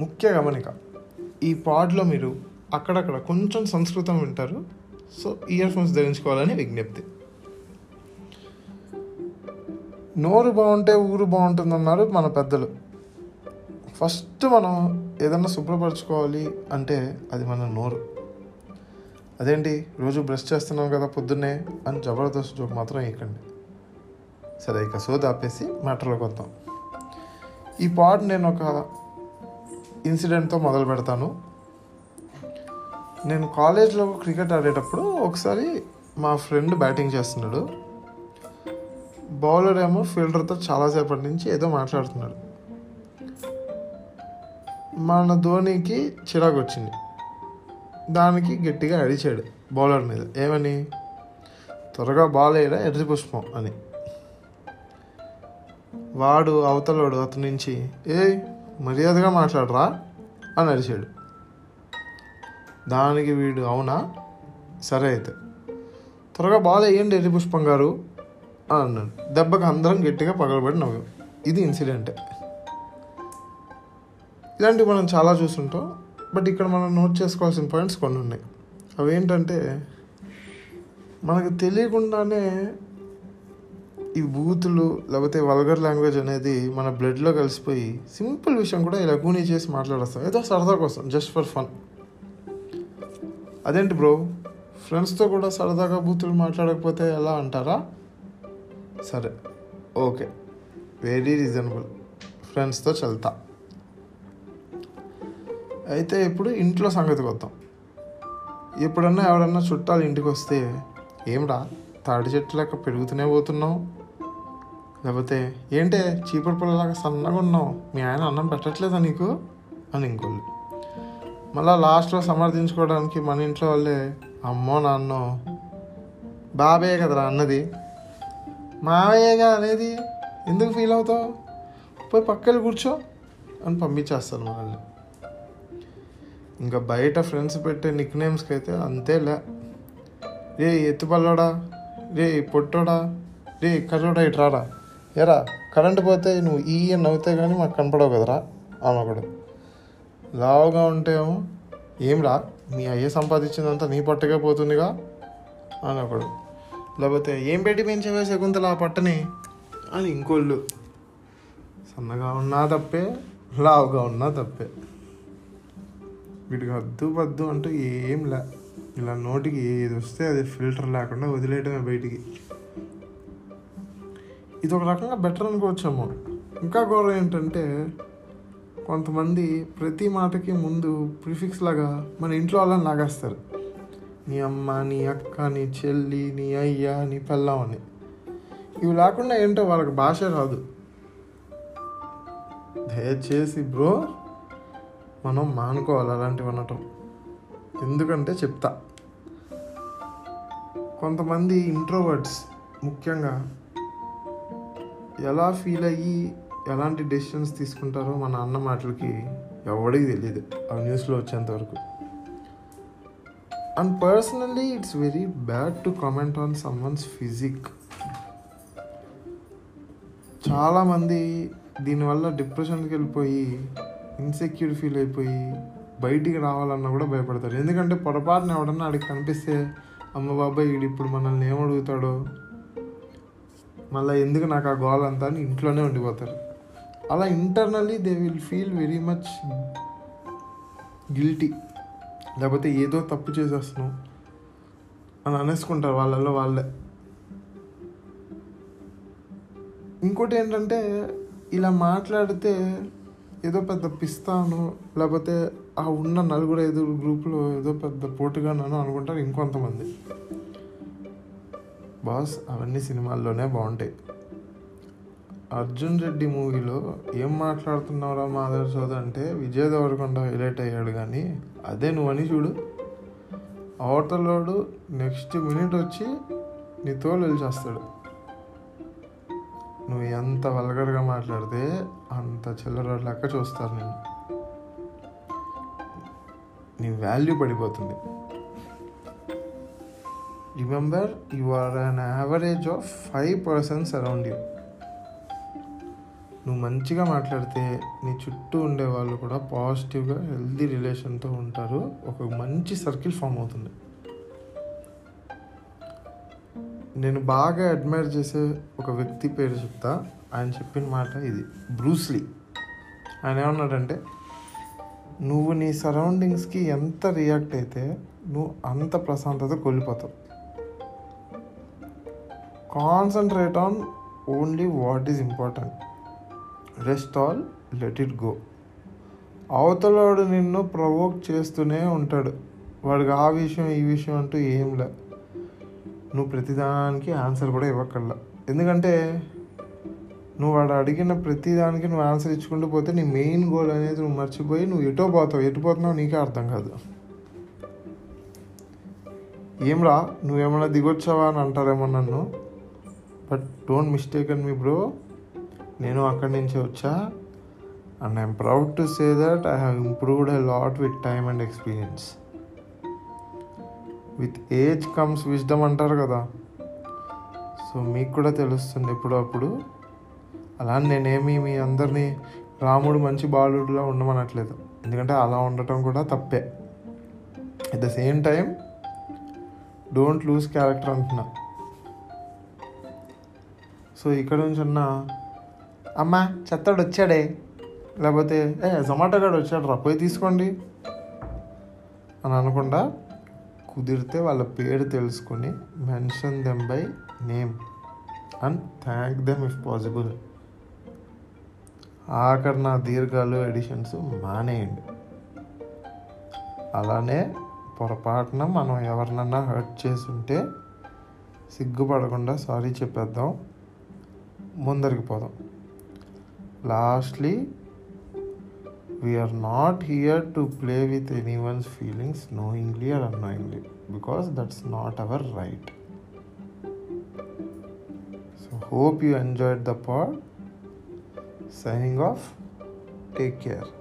ముఖ్య గమనిక. ఈ పాడ్లో మీరు అక్కడక్కడ కొంచెం సంస్కృతం వింటారు. సో ఇయర్ ఫోన్స్ ధరించుకోవాలని విజ్ఞప్తి. నోరు బాగుంటే ఊరు బాగుంటుంది అన్నారు మన పెద్దలు. ఫస్ట్ మనం ఏదన్నా శుభ్రపరచుకోవాలి అంటే అది మన నోరు. అదేంటి? రోజు బ్రష్ చేస్తున్నాం కదా పొద్దున్నే అని జబర్దస్త్ జోక్ మాత్రం ఇవ్వకండి సరే ఇక సోది ఆపేసి మ్యాటర్లోకి వద్దాం. ఈ పాడ్ నేను ఒక ఇన్సిడెంట్తో మొదలు పెడతాను. నేను కాలేజ్లో క్రికెట్ ఆడేటప్పుడు ఒకసారి మా ఫ్రెండ్ బ్యాటింగ్ చేస్తున్నాడు. బౌలర్ ఏమో ఫీల్డర్తో చాలాసేపటి నుంచి ఏదో మాట్లాడుతున్నాడు. మన ధోనికి చిరాకు వచ్చింది. దానికి గట్టిగా అడిచాడు బౌలర్ మీద. ఏమని? త్వరగా బాల్ వేయడా ఎర్రి పుష్పం అని. వాడు అవతలోడు అతని నుంచి ఏ మర్యాదగా మాట్లాడరా అని అరిచాడు. దానికి వీడు అవునా? సరే అయితే. త్వరగా బాధ వేయండి ఎర్రి పుష్పం గారు అని అన్నాడు. దెబ్బకి అందరం గట్టిగా పగలబడి నవ్వాం. ఇది ఇన్సిడెంటే ఇలాంటివి మనం చాలా చూస్తుంటాం. బట్ ఇక్కడ మనం నోట్ చేసుకోవాల్సిన పాయింట్స్ కొన్ని ఉన్నాయి. అవి ఏంటంటే మనకు తెలియకుండానే ఈ బూతులు లేకపోతే వల్గర్ లాంగ్వేజ్ అనేది మన బ్లడ్లో కలిసిపోయి సింపుల్ విషయం కూడా ఇలా గూనీ చేసి మాట్లాడేస్తాం. ఏదో సరదా కోసం జస్ట్ ఫర్ ఫన్ అదేంటి బ్రో ఫ్రెండ్స్తో కూడా సరదాగా బూతులు మాట్లాడకపోతే ఎలా అంటారా? సరే ఓకే. వెరీ రీజనబుల్ ఫ్రెండ్స్తో చల్తా. అయితే ఇప్పుడు ఇంట్లో సంగతికి వద్దాం ఎప్పుడన్నా ఎవరన్నా చుట్టాలు ఇంటికి వస్తే ఏమిరా తాడి చెట్టు లెక్క పెరుగుతూనే పోతున్నావు? లేకపోతే ఏంటే చీపురు పుల్లలాగా సన్నగా ఉన్నావు? మీ ఆయన అన్నం పెట్టట్లేదా నీకు? అని ఇంకోళ్ళు మళ్ళా లాస్ట్లో సమర్థించుకోవడానికి మన ఇంట్లో వాళ్ళే అమ్మో నాన్నో బాబే కదరా అన్నది. మావయ్యగా అనేది ఎందుకు ఫీల్ అవుతావు? పోయి పక్కలు కూర్చో అని పంపించేస్తారు మనల్ని ఇంకా బయట ఫ్రెండ్స్ పెట్టే నిక్ నేమ్స్కి అయితే అంతేలే. రే ఎత్తుపల్లోడా? రే పొట్టోడా? రే ఇక్కడ ఇటు రాడా ఎరా కరెంట్ పోతే నువ్వు ఈ అని నవ్వుతే కానీ మాకు కనపడవు కదరా ఆమెకుడు లావుగా ఉంటేమో ఏమిరా మీ అయ్యే సంపాదించిందంతా నీ పట్టుగా పోతుందిగా అని ఒకడు లేకపోతే ఏం పెట్టి పెంచవే శకుంతల ఆ పట్టని అని ఇంకోళ్ళు. సన్నగా ఉన్నా తప్పే లావుగా ఉన్నా తప్పే. వీటికి హద్దు పద్దు అంటూ ఏం లే. ఇలా నోటికి ఏది వస్తే అది ఫిల్టర్ లేకుండా వదిలేయటమే బయటికి. ఇది ఒక రకంగా బెటర్ అనుకోవచ్చేమో. ఇంకా ఘోరం ఏంటంటే కొంతమంది ప్రతి మాటకి ముందు ప్రిఫిక్స్ లాగా మన ఇంట్లో వాళ్ళని లాగేస్తారు. నీ అమ్మ నీ అక్క నీ చెల్లి నీ అయ్య నీ పెళ్ళం అని. ఇవి లేకుండా ఏంటో వాళ్ళకి భాష రాదు. దయచేసి బ్రో మనం మానుకోవాలి అలాంటివి అనటం. ఎందుకంటే చెప్తా. కొంతమంది ఇంట్రోవర్డ్స్ ముఖ్యంగా ఎలా ఫీల్ అయ్యి ఎలాంటి డెసిషన్స్ తీసుకుంటారో మన అన్న మాటలకి ఎవడికి తెలియదు ఆ న్యూస్లో వచ్చేంత వరకు. And personally it's very bad to comment on someone's physique చాలామంది దీనివల్ల డిప్రెషన్కి వెళ్ళిపోయి ఇన్సెక్యూర్ ఫీల్ అయిపోయి బయటికి రావాలన్నా కూడా భయపడతారు. ఎందుకంటే పొరపాటున ఎవడన్నా ఆడికి కనిపిస్తే అమ్మ బాబాయ్ వీడు ఇప్పుడు మనల్ని ఏమడుగుతాడో? మళ్ళీ ఎందుకు నాకు ఆ గోల్ అంతా అని ఇంట్లోనే ఉండిపోతారు. అలా internally they will feel very much guilty లేకపోతే ఏదో తప్పు చేసేస్తున్నాం అని అనేసుకుంటారు వాళ్ళల్లో వాళ్ళే. ఇంకోటి ఏంటంటే ఇలా మాట్లాడితే ఏదో పెద్ద పిస్తాను లేకపోతే ఆ ఉన్న నలుగురు ఐదుగురు గ్రూప్లో ఏదో పెద్ద పోటుగానో అనుకుంటారు ఇంకొంతమంది. బాస్ అవన్నీ సినిమాల్లోనే బాగుంటాయి. అర్జున్ రెడ్డి మూవీలో ఏం మాట్లాడుతున్నావురా మాధవ్ సోద అంటే విజయ్ దేవరకొండ హైలైట్ అయ్యాడు కానీ అదే నువ్వని చూడు. అవతలోడు నెక్స్ట్ మినిట్ వచ్చి నీ తోలు వెళ్ళిచేస్తాడు నువ్వు ఎంత వల్గర్గా మాట్లాడితే అంత చిల్లర లెక్క చూస్తారు నేను. నీ వాల్యూ పడిపోతుంది. Remember you are an average of five persons around you నువ్వు మంచిగా మాట్లాడితే నీ చుట్టూ ఉండే వాళ్ళు కూడా పాజిటివ్గా హెల్దీ రిలేషన్తో ఉంటారు. ఒక మంచి సర్కిల్ ఫామ్ అవుతుంది. నేను బాగా అడ్మైర్ చేసే ఒక వ్యక్తి పేరు చెప్తా. ఆయన చెప్పిన మాట ఇది. బ్రూస్లీ ఆయన ఏమన్నాడంటే నువ్వు నీ సరౌండింగ్స్కి ఎంత రియాక్ట్ అయితే నువ్వు అంత ప్రశాంతత కోల్పోతావు. Concentrate on only what is important rest all let it go అవతలవాడు నిన్ను ప్రవోక్ చేస్తూనే ఉంటాడు. వాడికి ఆ విషయం ఈ విషయం అంటూ ఏం లే. నువ్వు ప్రతిదానికి ఆన్సర్ కూడా ఇవ్వక్కర్లా. ఎందుకంటే నువ్వు వాడు అడిగిన ప్రతిదానికి నువ్వు ఆన్సర్ ఇచ్చుకుంటూ పోతే నీ మెయిన్ గోల్ అనేది నువ్వు మర్చిపోయి నువ్వు ఎటో పోతావు ఎటు పోతున్నావు నీకే అర్థం కాదు. ఏమ్రా నువ్వేమన్నా దిగొచ్చావా అని అంటారేమో నన్ను. But don't mistake and me bro నేను అక్కడి నుంచి వచ్చా. And I'm proud to say that I have improved a lot with time and experience with age comes wisdom అంటారు కదా. సో మీకు కూడా తెలుస్తుంది ఎప్పుడప్పుడు. అలా నేనేమి మీ అందరినీ రాముడు మంచి బాలుడిలా ఉండమనట్లేదు. ఎందుకంటే అలా ఉండటం కూడా తప్పే. At the same time don't lose character అంటున్నా. సో ఇక్కడ నుంచి ఉన్న అమ్మ చెత్తడు వచ్చాడే. లేకపోతే ఏ జొమాటో గాడు వచ్చాడు రా పోయి తీసుకోండి అని అనకుండా కుదిరితే వాళ్ళ పేరు తెలుసుకొని mention them by name and thank them if possible ఆఖరి నా దీర్ఘాలు ఎడిషన్స్ మానేయండి. అలానే పొరపాటున మనం ఎవరినన్నా హర్ట్ చేసి ఉంటే సిగ్గుపడకుండా సారీ చెప్పేద్దాం. ముందరికి పోదాం. Lastly we're not here to play with anyone's feelings knowingly or unknowingly because that's not our right so hope you enjoyed the pod signing off take care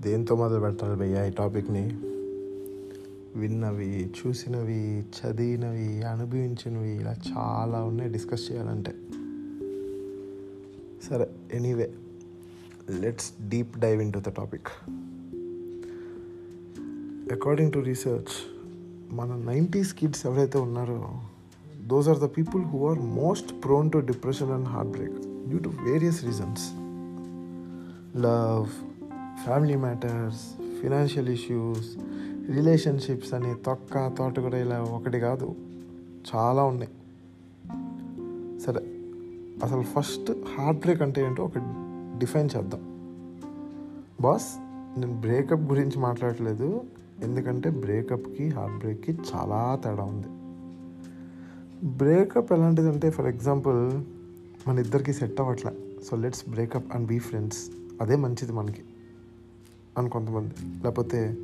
దేంతో మొదలు పెట్టాలి భయ్యా ఈ టాపిక్ని? విన్నవి చూసినవి చదివినవి అనుభవించినవి ఇలా చాలా ఉన్నాయి డిస్కస్ చేయాలంటే. సరే anyway let's deep dive into the topic. According to research మన నైంటీస్ కిడ్స్ ఎవరైతే ఉన్నారో those are the people who are most prone to depression and heart break due to various reasons love family matters financial issues relationships అని తొక్క తోట కూడా ఇలా ఒకటి కాదు. చాలా ఉన్నాయి. సరే అసలు ఫస్ట్ హార్ట్ బ్రేక్ అంటే ఏంటో ఒక డిఫైన్ చేద్దాం. బాస్ నేను బ్రేకప్ గురించి మాట్లాడలేదు ఎందుకంటే బ్రేకప్కి హార్ట్ బ్రేక్కి చాలా తేడా ఉంది. బ్రేకప్ ఎలాంటిదంటే ఫర్ ఎగ్జాంపుల్ మన ఇద్దరికి సెట్ అవ్వట్లే. So let's break up and be friends అదే మంచిది మనకి. అని కొంతమంది. లేకపోతే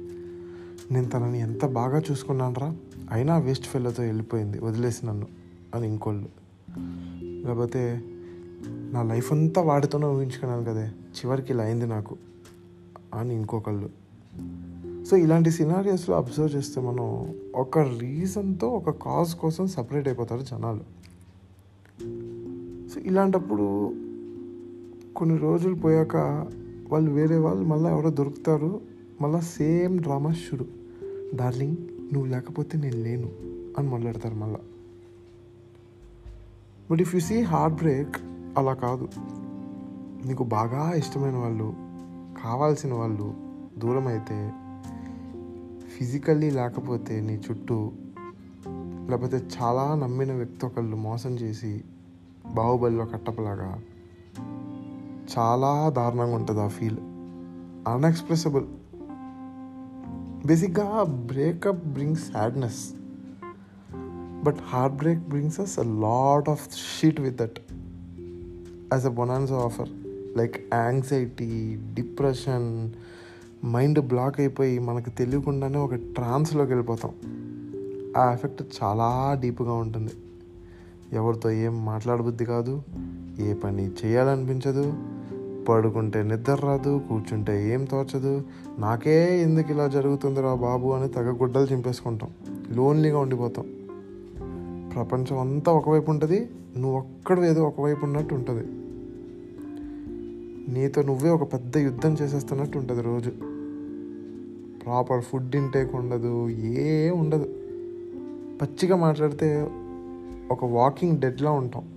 నేను తనని ఎంత బాగా చూసుకున్నానరా అయినా వేస్ట్ ఫెల్లతో వెళ్ళిపోయింది వదిలేసి నన్ను అని ఇంకోళ్ళు. లేకపోతే నా లైఫ్ అంతా వాడితోనే ఊహించుకున్నాను కదే చివరికి ఇలా అయింది నాకు అని ఇంకొకళ్ళు. సో ఇలాంటి సినారియోస్లో అబ్జర్వ్ చేస్తే మనం ఒక రీజన్తో ఒక కాజ్ కోసం సపరేట్ అయిపోతారు జనాలు. సో ఇలాంటప్పుడు కొన్ని రోజులు పోయాక వాళ్ళు వేరే వాళ్ళు మళ్ళీ ఎవరో దొరుకుతారు మళ్ళీ సేమ్ డ్రామా షురు. డార్లింగ్ నువ్వు లేకపోతే నేను లేను అని మాట్లాడతారు మళ్ళీ. But if you see heart break అలా కాదు. నీకు బాగా ఇష్టమైన వాళ్ళు కావాల్సిన వాళ్ళు దూరం అయితే ఫిజికల్లీ లేకపోతే నీ చుట్టూ లేకపోతే చాలా నమ్మిన వ్యక్తి ఒకళ్ళు మోసం చేసి బాహుబలిలో కట్టపలాగా చాలా దారుణంగా ఉంటుంది ఆ ఫీల్ అన్ఎక్స్ప్రెసబుల్ బేసిక్గా breakup brings sadness but heart break brings us a lot of shit with that as a bonanza offer like anxiety depression mind block అయిపోయి మనకు తెలియకుండానే ఒక ట్రాన్స్లోకి వెళ్ళిపోతాం. ఆ ఎఫెక్ట్ చాలా డీప్గా ఉంటుంది. ఎవరితో ఏం మాట్లాడబుద్ధి కాదు ఏ పని చేయాలనిపించదు పడుకుంటే నిద్ర రాదు కూర్చుంటే ఏం తోచదు. నాకే ఎందుకు ఇలా జరుగుతుందిరా బాబు అని తగ గుడ్డలు చింపేసుకుంటాం. లోన్లీగా ఉండిపోతాం. ప్రపంచం అంతా ఒకవైపు ఉంటుంది నువ్వు ఒక్కడు ఏదో ఒకవైపు ఉన్నట్టు ఉంటుంది. నీతో నువ్వే ఒక పెద్ద యుద్ధం చేసేస్తున్నట్టు ఉంటుంది రోజు. ప్రాపర్ ఫుడ్ ఇంటేక్ ఉండదు ఏ ఉండదు. పచ్చిగా మాట్లాడితే ఒక వాకింగ్ డెడ్లా ఉంటాం.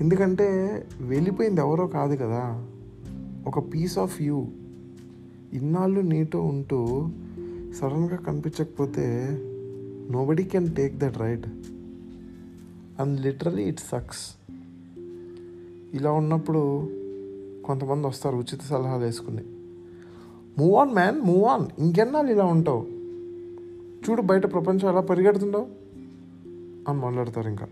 ఎందుకంటే వెళ్ళిపోయింది ఎవరో కాదు కదా. ఒక పీస్ ఆఫ్ యూ ఇన్నాళ్ళు నీతో ఉంటూ సడన్గా కనిపించకపోతే nobody can take that right and literally it sucks ఇలా ఉన్నప్పుడు కొంతమంది వస్తారు ఉచిత సలహాలు వేసుకుని. Move on man move on ఇంకెన్నాళ్ళు ఇలా ఉంటావు? చూడు బయట ప్రపంచం ఎలా పరిగెడుతుండవు అని మాట్లాడతారు ఇంకా.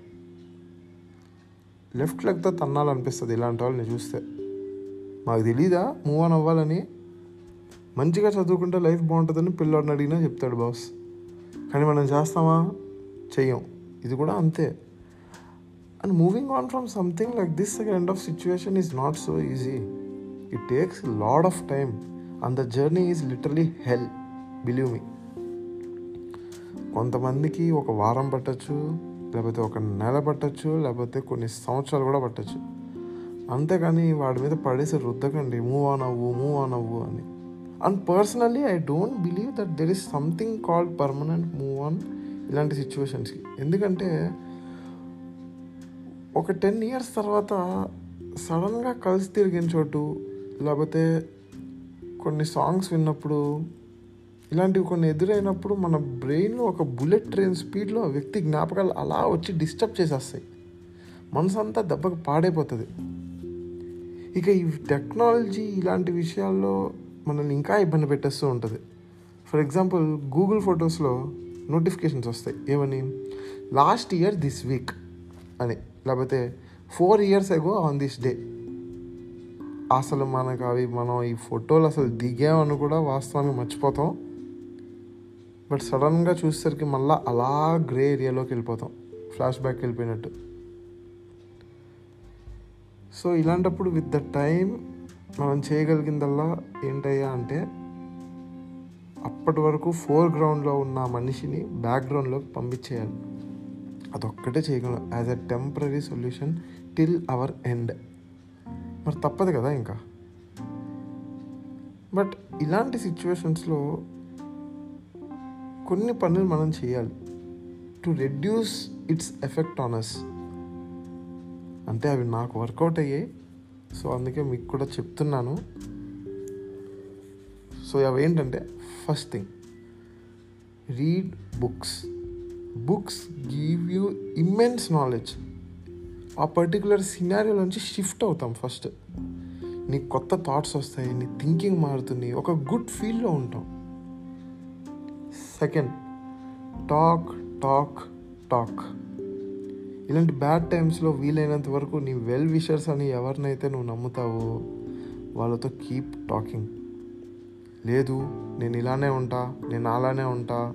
లెఫ్ట్ లెగ్తో తన్నాలనిపిస్తుంది ఇలాంటి వాళ్ళని చూస్తే. మాకు తెలీదా? మూవ్ ఆన్ అవ్వాలని? మంచిగా చదువుకుంటే లైఫ్ బాగుంటుందని పిల్లోడిని అడిగినా చెప్తాడు బాస్ కానీ మనం చేస్తామా? చెయ్యం. ఇది కూడా అంతే. And moving on from something like this kind of situation is not so easy it takes lot of time and the journey is literally hell believe me కొంతమందికి ఒక వారం పట్టచ్చు లేకపోతే ఒక నెల పట్టచ్చు లేకపోతే కొన్ని సంవత్సరాలు కూడా పట్టచ్చు. అంతేకాని వాడి మీద పడేసి రుద్దకండి మూవ్ ఆన్ అవ్వు మూవ్ ఆన్ అవ్వు అని. And personally I don't believe that there is something called permanent move on ఇలాంటి సిచ్యువేషన్స్కి. ఎందుకంటే ఒక టెన్ ఇయర్స్ తర్వాత సడన్గా కలిసి తిరిగిన చోటు లేకపోతే కొన్ని సాంగ్స్ విన్నప్పుడు ఇలాంటివి కొన్ని ఎదురైనప్పుడు మన బ్రెయిన్లో ఒక బుల్లెట్ ట్రైన్ స్పీడ్లో ఆ వ్యక్తి జ్ఞాపకాలు అలా వచ్చి డిస్టర్బ్ చేసేస్తాయి. మనసు అంతా దెబ్బకి పాడైపోతుంది. ఇక ఈ టెక్నాలజీ ఇలాంటి విషయాల్లో మనల్ని ఇంకా ఇబ్బంది పెట్టేస్తూ ఉంటుంది. ఫర్ ఎగ్జాంపుల్ గూగుల్ ఫొటోస్లో నోటిఫికేషన్స్ వస్తాయి. ఏమని? లాస్ట్ ఇయర్ దిస్ వీక్ అని. లేకపోతే four years ago on this day అసలు మనకు అవి మనం ఈ ఫోటోలు అసలు దిగామని కూడా వాస్తవాన్ని మర్చిపోతాం. బట్ సడన్గా చూసేసరికి మళ్ళీ అలా గ్రే ఏరియాలోకి వెళ్ళిపోతాం. ఫ్లాష్ బ్యాక్ వెళ్ళిపోయినట్టు. సో ఇలాంటప్పుడు విత్ ద టైం మనం చేయగలిగిందల్లా ఏంటయ్యా అంటే అప్పటి వరకు ఫోర్ గ్రౌండ్లో ఉన్న మనిషిని బ్యాక్గ్రౌండ్లోకి పంపించేయాలి. అదొక్కటే చేయగలం. As a temporary solution till our end. మరి తప్పదు కదా ఇంకా. బట్ ఇలాంటి సిచ్యువేషన్స్లో కొన్ని పనులు మనం చేయాలి. To reduce its effect on us అంటే అవి నాకు వర్కౌట్ అయ్యాయి. సో అందుకే మీకు కూడా చెప్తున్నాను. సో అవి ఏంటంటే first thing read books books give you immense knowledge ఆ పర్టికులర్ సినారియో నుంచి షిఫ్ట్ అవుతాం ఫస్ట్ నీ కొత్త థాట్స్ వస్తాయి నీ థింకింగ్ మారుతుంది ఒక గుడ్ ఫీల్లో ఉంటాం. సెకండ్ టాక్ టాక్ టాక్ ఇలాంటి బ్యాడ్ టైమ్స్లో వీలైనంత వరకు నీ వెల్ విషర్స్ అని ఎవరినైతే నువ్వు నమ్ముతావో వాళ్ళతో కీప్ టాకింగ్ లేదు నేను ఇలానే ఉంటా నేను అలానే ఉంటా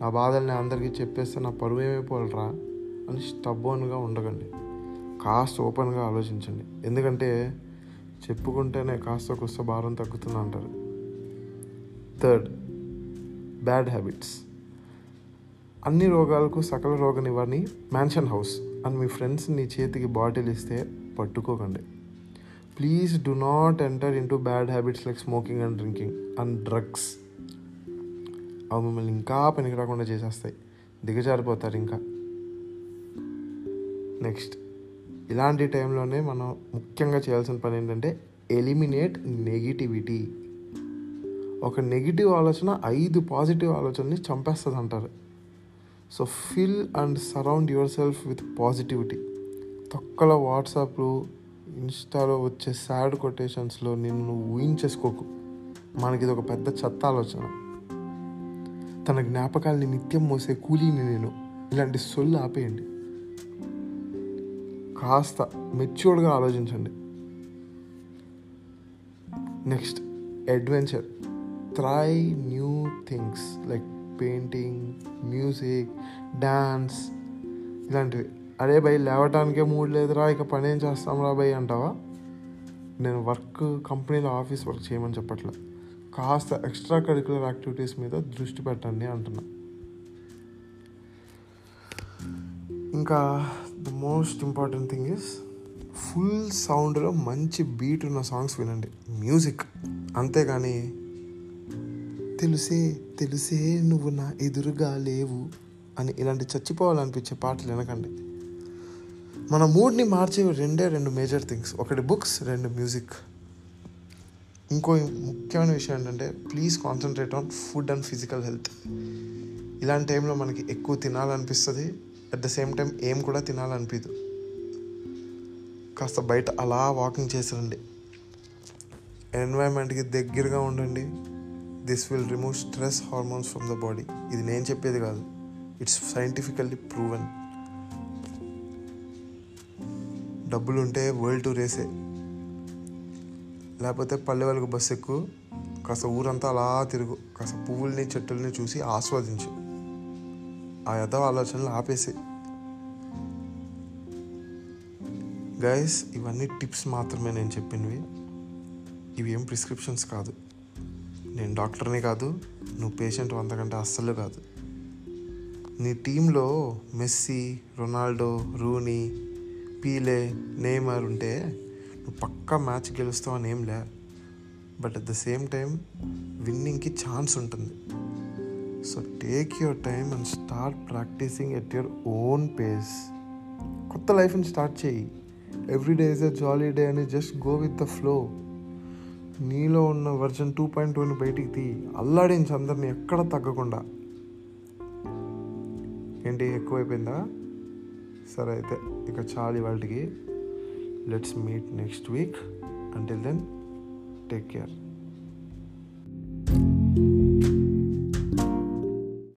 నా బాధల్ని అందరికీ చెప్పేస్తే నా పరువు ఏమైపోవాలరా అని స్టబ్బోన్గా ఉండకండి. కాస్త ఓపెన్గా ఆలోచించండి. ఎందుకంటే చెప్పుకుంటేనే కాస్త కొస్త భారం తగ్గుతుంది అంటారు థర్డ్ బ్యాడ్ హ్యాబిట్స్. అన్ని రోగాలకు సకల రోగ నివారణి మ్యాన్షన్ హౌస్ అని మీ ఫ్రెండ్స్ నీ చేతికి బాటిల్ ఇస్తే పట్టుకోకండి. Please do not enter into bad habits like smoking and drinking and drugs. అవి మిమ్మల్ని ఇంకా పనికి రాకుండా చేసేస్తాయి. దిగజారిపోతారు ఇంకా. నెక్స్ట్ ఇలాంటి టైంలోనే మనం ముఖ్యంగా చేయాల్సిన పని ఏంటంటే ఎలిమినేట్ నెగిటివిటీ. ఒక నెగిటివ్ ఆలోచన ఐదు పాజిటివ్ ఆలోచనని చంపేస్తుంది అంటారు so fill and surround yourself with positivity తొక్కల వాట్సాప్లు ఇన్స్టాలో వచ్చే సాడ్ కొటేషన్స్లో నిన్ను నువ్వు ఊహించేసుకోకు. మనకి ఇది ఒక పెద్ద చెత్త ఆలోచన. తన జ్ఞాపకాల్ని నిత్యం మోసే కూలీని నేను. ఇలాంటి సొల్లు ఆపేయండి. కాస్త మెచ్యూర్డ్గా ఆలోచించండి. Next adventure try new things like painting music dance ఇలాంటివి. అరే భయ్ లేవటానికే మూడ్ లేదురా ఇక పని ఏం చేస్తాం రా భయ్ అంటావా? నేను వర్క్ కంపెనీలో ఆఫీస్ వర్క్ చేయమని చెప్పట్లే. కాస్త ఎక్స్ట్రా కరికులర్ యాక్టివిటీస్ మీద దృష్టి పెట్టండి అంటున్నా. ఇంకా the most important thing is full సౌండ్లో మంచి బీట్ ఉన్న సాంగ్స్ వినండి. మ్యూజిక్. అంతేగాని తెలుసే తెలుసే నువ్వు నా ఎదురుగా లేవు అని ఇలాంటి చచ్చిపోవాలనిపించే పాటలు వినకండి. మన మూడ్ని మార్చేవి రెండే రెండు మేజర్ థింగ్స్. ఒకటి బుక్స్ రెండు మ్యూజిక్. ఇంకో ముఖ్యమైన విషయం ఏంటంటే please concentrate on food and physical health. ఇలాంటి టైంలో మనకి ఎక్కువ తినాలనిపిస్తుంది అట్ ద సేమ్ టైం ఏం కూడా తినాలనిపించదు కాస్త బయట అలా వాకింగ్ చేసిరండి ఎన్వైర్మెంట్కి దగ్గరగా ఉండండి. This will remove stress hormones from the body ఇది నేను చెప్పేది కాదు. ఇట్స్ సైంటిఫికల్లీ ప్రూవెన్ డబ్బులు ఉంటే వరల్డ్ టూర్ వేసే. లేకపోతే పల్లె వాళ్ళకు బస్సు ఎక్కువ కాస్త ఊరంతా అలా తిరుగు. కాస్త పువ్వుల్ని చెట్టుల్ని చూసి ఆస్వాదించు. ఆ యథ ఆలోచనలు ఆపేసి. గైస్ ఇవన్నీ టిప్స్ మాత్రమే నేను చెప్పినవి ఇవి ఏం ప్రిస్క్రిప్షన్స్ కాదు. నేను డాక్టర్ని కాదు నువ్వు పేషెంట్ అంతకంటే అస్సలు కాదు. నీ టీంలో Messi Ronaldo Rooney Pele Neymar ఉంటే నువ్వు పక్కా మ్యాచ్ గెలుస్తావు అని ఏం లే. But at the same time విన్నింగ్కి chance ఉంటుంది. So take your time and start practising at your own pace. కొత్త లైఫ్ని స్టార్ట్ చేయి. Every day is a jolly day అని just go with the flow. నీలో ఉన్న వర్జన్ టూ పాయింట్ టూని బయటికి తీ. అల్లాడించి అందరిని ఎక్కడ తగ్గకుండా. ఏంటి ఎక్కువైపోయిందా? సరే అయితే ఇక చాలు వాటికి let's meet next week until then take care